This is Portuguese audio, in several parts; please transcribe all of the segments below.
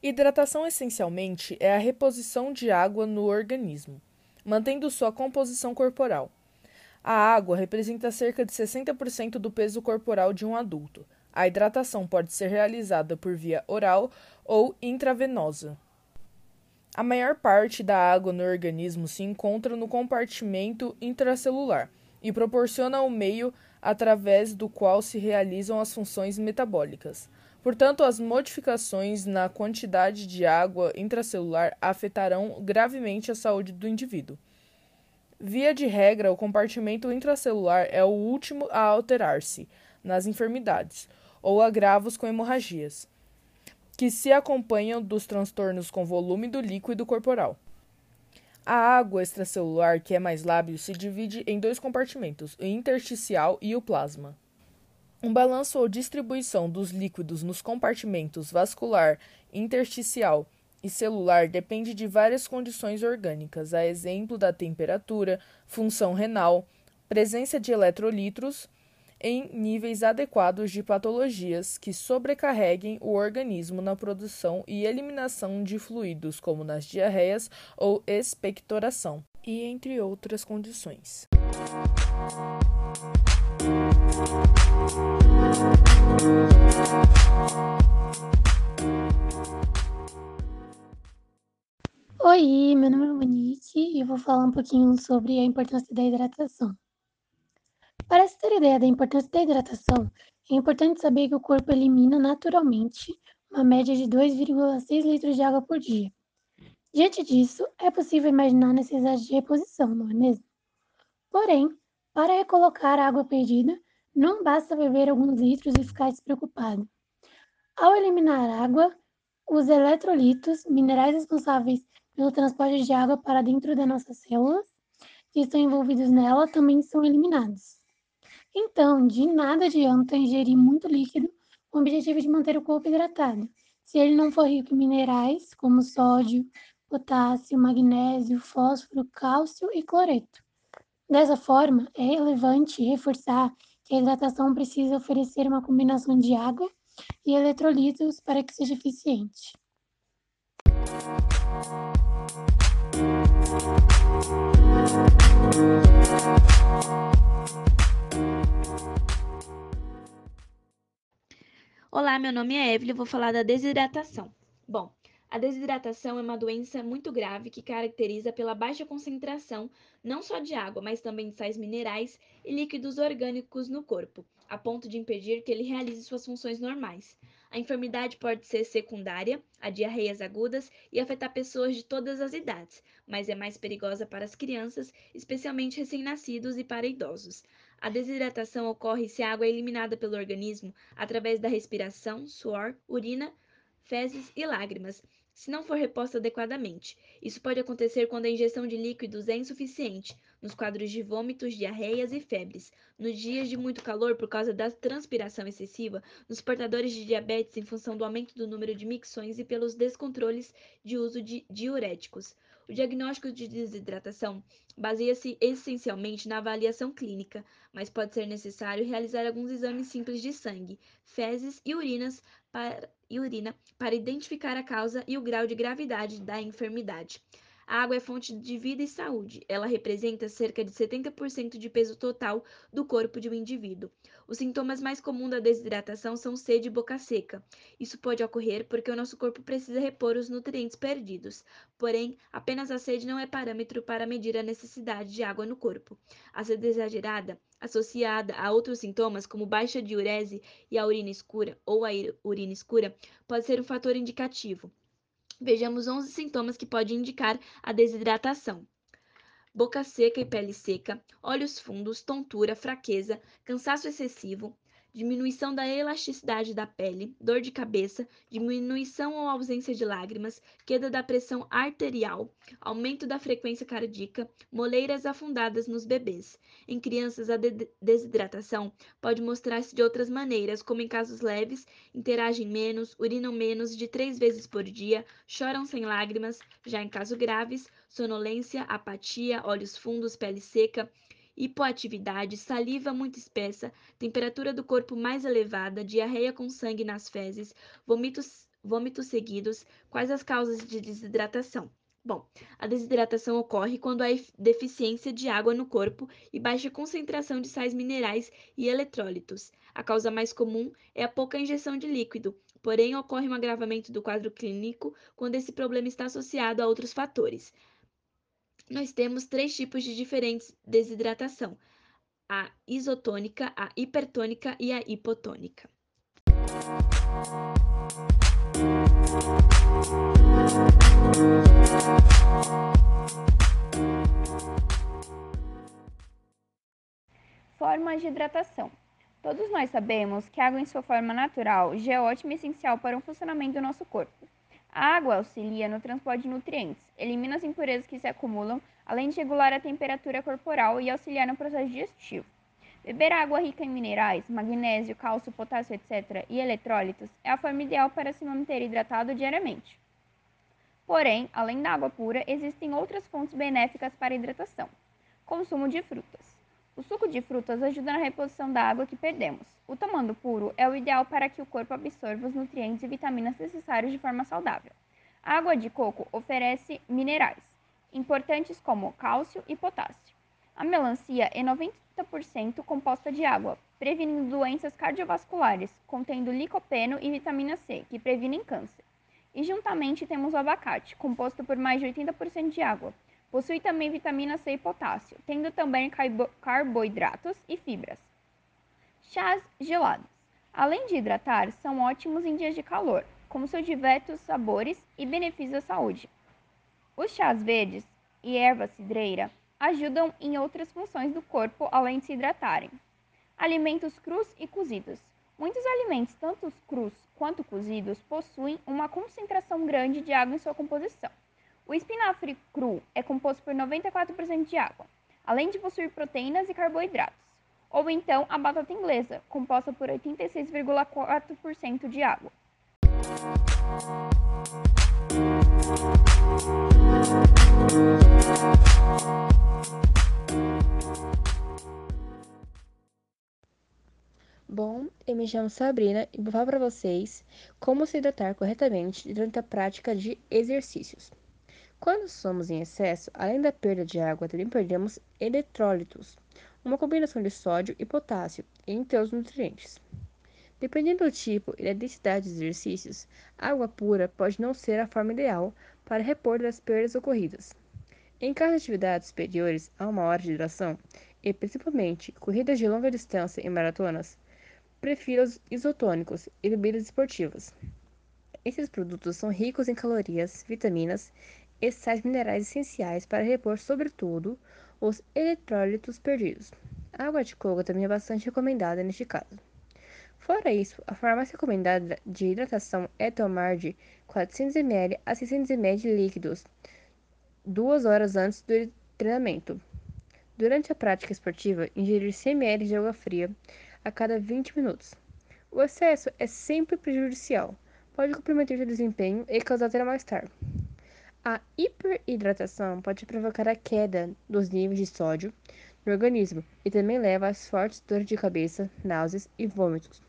Hidratação essencialmente é a reposição de água no organismo, mantendo sua composição corporal. A água representa cerca de 60% do peso corporal de um adulto. A hidratação pode ser realizada por via oral ou intravenosa. A maior parte da água no organismo se encontra no compartimento intracelular e proporciona o meio através do qual se realizam as funções metabólicas. Portanto, as modificações na quantidade de água intracelular afetarão gravemente a saúde do indivíduo. Via de regra, o compartimento intracelular é o último a alterar-se nas enfermidades ou agravos com hemorragias, que se acompanham dos transtornos com volume do líquido corporal. A água extracelular, que é mais lábil, se divide em dois compartimentos, o intersticial e o plasma. Um balanço ou distribuição dos líquidos nos compartimentos vascular, intersticial e celular depende de várias condições orgânicas, a exemplo da temperatura, função renal, presença de eletrolitos em níveis adequados de patologias que sobrecarreguem o organismo na produção e eliminação de fluidos, como nas diarreias ou expectoração, e entre outras condições. Oi, meu nome é Monique e vou falar um pouquinho sobre a importância da hidratação. Para se ter ideia da importância da hidratação, é importante saber que o corpo elimina naturalmente uma média de 2,6 litros de água por dia. Diante disso, é possível imaginar a necessidade de reposição, não é mesmo? Porém, para recolocar a água perdida, não basta beber alguns litros e ficar despreocupado. Ao eliminar água, os eletrolitos, minerais responsáveis pelo transporte de água para dentro das nossas células, que estão envolvidos nela, também são eliminados. Então, de nada adianta ingerir muito líquido com o objetivo de manter o corpo hidratado, se ele não for rico em minerais, como sódio, potássio, magnésio, fósforo, cálcio e cloreto. Dessa forma, é relevante reforçar que a hidratação precisa oferecer uma combinação de água e eletrolitos para que seja eficiente. Olá, meu nome é Evelyn vou falar da desidratação. Bom, a desidratação é uma doença muito grave que caracteriza pela baixa concentração não só de água, mas também de sais minerais e líquidos orgânicos no corpo, a ponto de impedir que ele realize suas funções normais. A enfermidade pode ser secundária a diarreias agudas e afetar pessoas de todas as idades, mas é mais perigosa para as crianças, especialmente recém-nascidos e para idosos. A desidratação ocorre se a água é eliminada pelo organismo através da respiração, suor, urina, fezes e lágrimas, se não for reposta adequadamente. Isso pode acontecer quando a ingestão de líquidos é insuficiente, nos quadros de vômitos, diarreias e febres, nos dias de muito calor por causa da transpiração excessiva, nos portadores de diabetes em função do aumento do número de micções e pelos descontroles de uso de diuréticos. O diagnóstico de desidratação baseia-se essencialmente na avaliação clínica, mas pode ser necessário realizar alguns exames simples de sangue, fezes e urinas para, e urina para identificar a causa e o grau de gravidade da enfermidade. A água é fonte de vida e saúde. Ela representa cerca de 70% de peso total do corpo de um indivíduo. Os sintomas mais comuns da desidratação são sede e boca seca. Isso pode ocorrer porque o nosso corpo precisa repor os nutrientes perdidos. Porém, apenas a sede não é parâmetro para medir a necessidade de água no corpo. A sede exagerada, associada a outros sintomas como baixa diurese e a urina escura ou a urina escura, pode ser um fator indicativo. Vejamos 11 sintomas que podem indicar a desidratação. Boca seca e pele seca, olhos fundos, tontura, fraqueza, cansaço excessivo, diminuição da elasticidade da pele, dor de cabeça, diminuição ou ausência de lágrimas, queda da pressão arterial, aumento da frequência cardíaca, moleiras afundadas nos bebês. Em crianças, a de desidratação pode mostrar-se de outras maneiras, como em casos leves, interagem menos, urinam menos de três vezes por dia, choram sem lágrimas, já em casos graves, sonolência, apatia, olhos fundos, pele seca, hipoatividade, saliva muito espessa, temperatura do corpo mais elevada, diarreia com sangue nas fezes, vômitos vômitos seguidos. Quais as causas de desidratação? Bom, a desidratação ocorre quando há deficiência de água no corpo e baixa concentração de sais minerais e eletrólitos. A causa mais comum é a pouca injeção de líquido, porém ocorre um agravamento do quadro clínico quando esse problema está associado a outros fatores. Nós temos três tipos de diferentes desidratação: a isotônica, a hipertônica e a hipotônica. Formas de hidratação. Todos nós sabemos que a água em sua forma natural já é ótima e essencial para o funcionamento do nosso corpo. A água auxilia no transporte de nutrientes, elimina as impurezas que se acumulam, além de regular a temperatura corporal e auxiliar no processo digestivo. Beber água rica em minerais, magnésio, cálcio, potássio, etc., e eletrólitos é a forma ideal para se manter hidratado diariamente. Porém, além da água pura, existem outras fontes benéficas para a hidratação. Consumo de frutas. O suco de frutas ajuda na reposição da água que perdemos. O tomando puro é o ideal para que o corpo absorva os nutrientes e vitaminas necessários de forma saudável. A água de coco oferece minerais, importantes como cálcio e potássio. A melancia é 90% composta de água, prevenindo doenças cardiovasculares, contendo licopeno e vitamina C, que previnem câncer. E juntamente temos o abacate, composto por mais de 80% de água. Possui também vitamina C e potássio, tendo também carbo carboidratos e fibras. Chás gelados. Além de hidratar, são ótimos em dias de calor, com seus diversos sabores e benefícios à saúde. Os chás verdes e erva cidreira ajudam em outras funções do corpo além de se hidratarem. Alimentos crus e cozidos. Muitos alimentos, tanto crus quanto cozidos, possuem uma concentração grande de água em sua composição. O espinafre cru é composto por 94% de água, além de possuir proteínas e carboidratos. Ou então a batata inglesa, composta por 86,4% de água. Bom, eu me chamo Sabrina e vou falar para vocês como se hidratar corretamente durante a prática de exercícios. Quando somos em excesso, além da perda de água, também perdemos eletrólitos, uma combinação de sódio e potássio, entre os nutrientes. Dependendo do tipo e da densidade de exercícios, água pura pode não ser a forma ideal para repor das perdas ocorridas. Em caso de atividades superiores a uma hora de duração, e principalmente corridas de longa distância e maratonas, Prefiro os isotônicos e bebidas esportivas. Esses produtos são ricos em calorias, vitaminas e sais minerais essenciais para repor, sobretudo, os eletrólitos perdidos. A água de coco também é bastante recomendada neste caso. Fora isso, a forma mais recomendada de hidratação é tomar de 400 ml a 600 ml de líquidos duas horas antes do treinamento. Durante a prática esportiva, ingerir 100 ml de água fria a cada 20 minutos. O excesso é sempre prejudicial, pode comprometer seu desempenho e causar até mal-estar. A hiperidratação pode provocar a queda dos níveis de sódio no organismo e também leva a fortes dores de cabeça, náuseas e vômitos.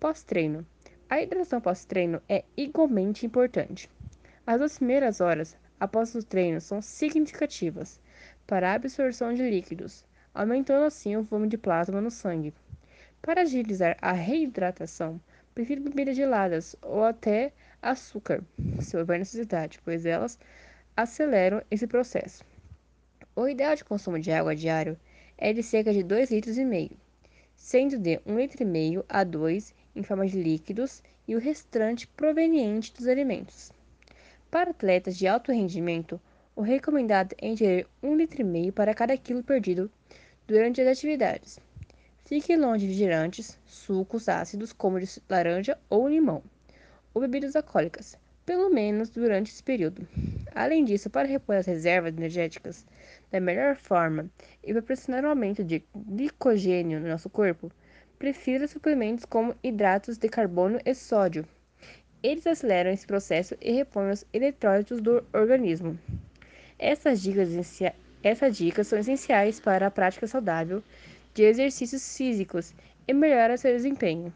Pós-treino. A hidratação pós-treino é igualmente importante. As duas primeiras horas após o treino são significativas para a absorção de líquidos, aumentando assim o volume de plasma no sangue. Para agilizar a reidratação, prefiro bebidas geladas ou até açúcar, se houver necessidade, pois elas aceleram esse processo. O ideal de consumo de água diário é de cerca de 2,5 litros, sendo de 1,5 litro a 2 em forma de líquidos e o restante proveniente dos alimentos. Para atletas de alto rendimento, o recomendado é ingerir 1,5 litro para cada quilo perdido durante as atividades. Fique longe de girantes, sucos ácidos como de laranja ou limão, ou bebidas alcoólicas, pelo menos durante esse período. Além disso, para repor as reservas energéticas da melhor forma e proporcionar um aumento de glicogênio no nosso corpo, prefira suplementos como hidratos de carbono e sódio. Eles aceleram esse processo e repõem os eletrólitos do organismo. Essas dicas, essas dicas são essenciais para a prática saudável de exercícios físicos e melhora seu desempenho.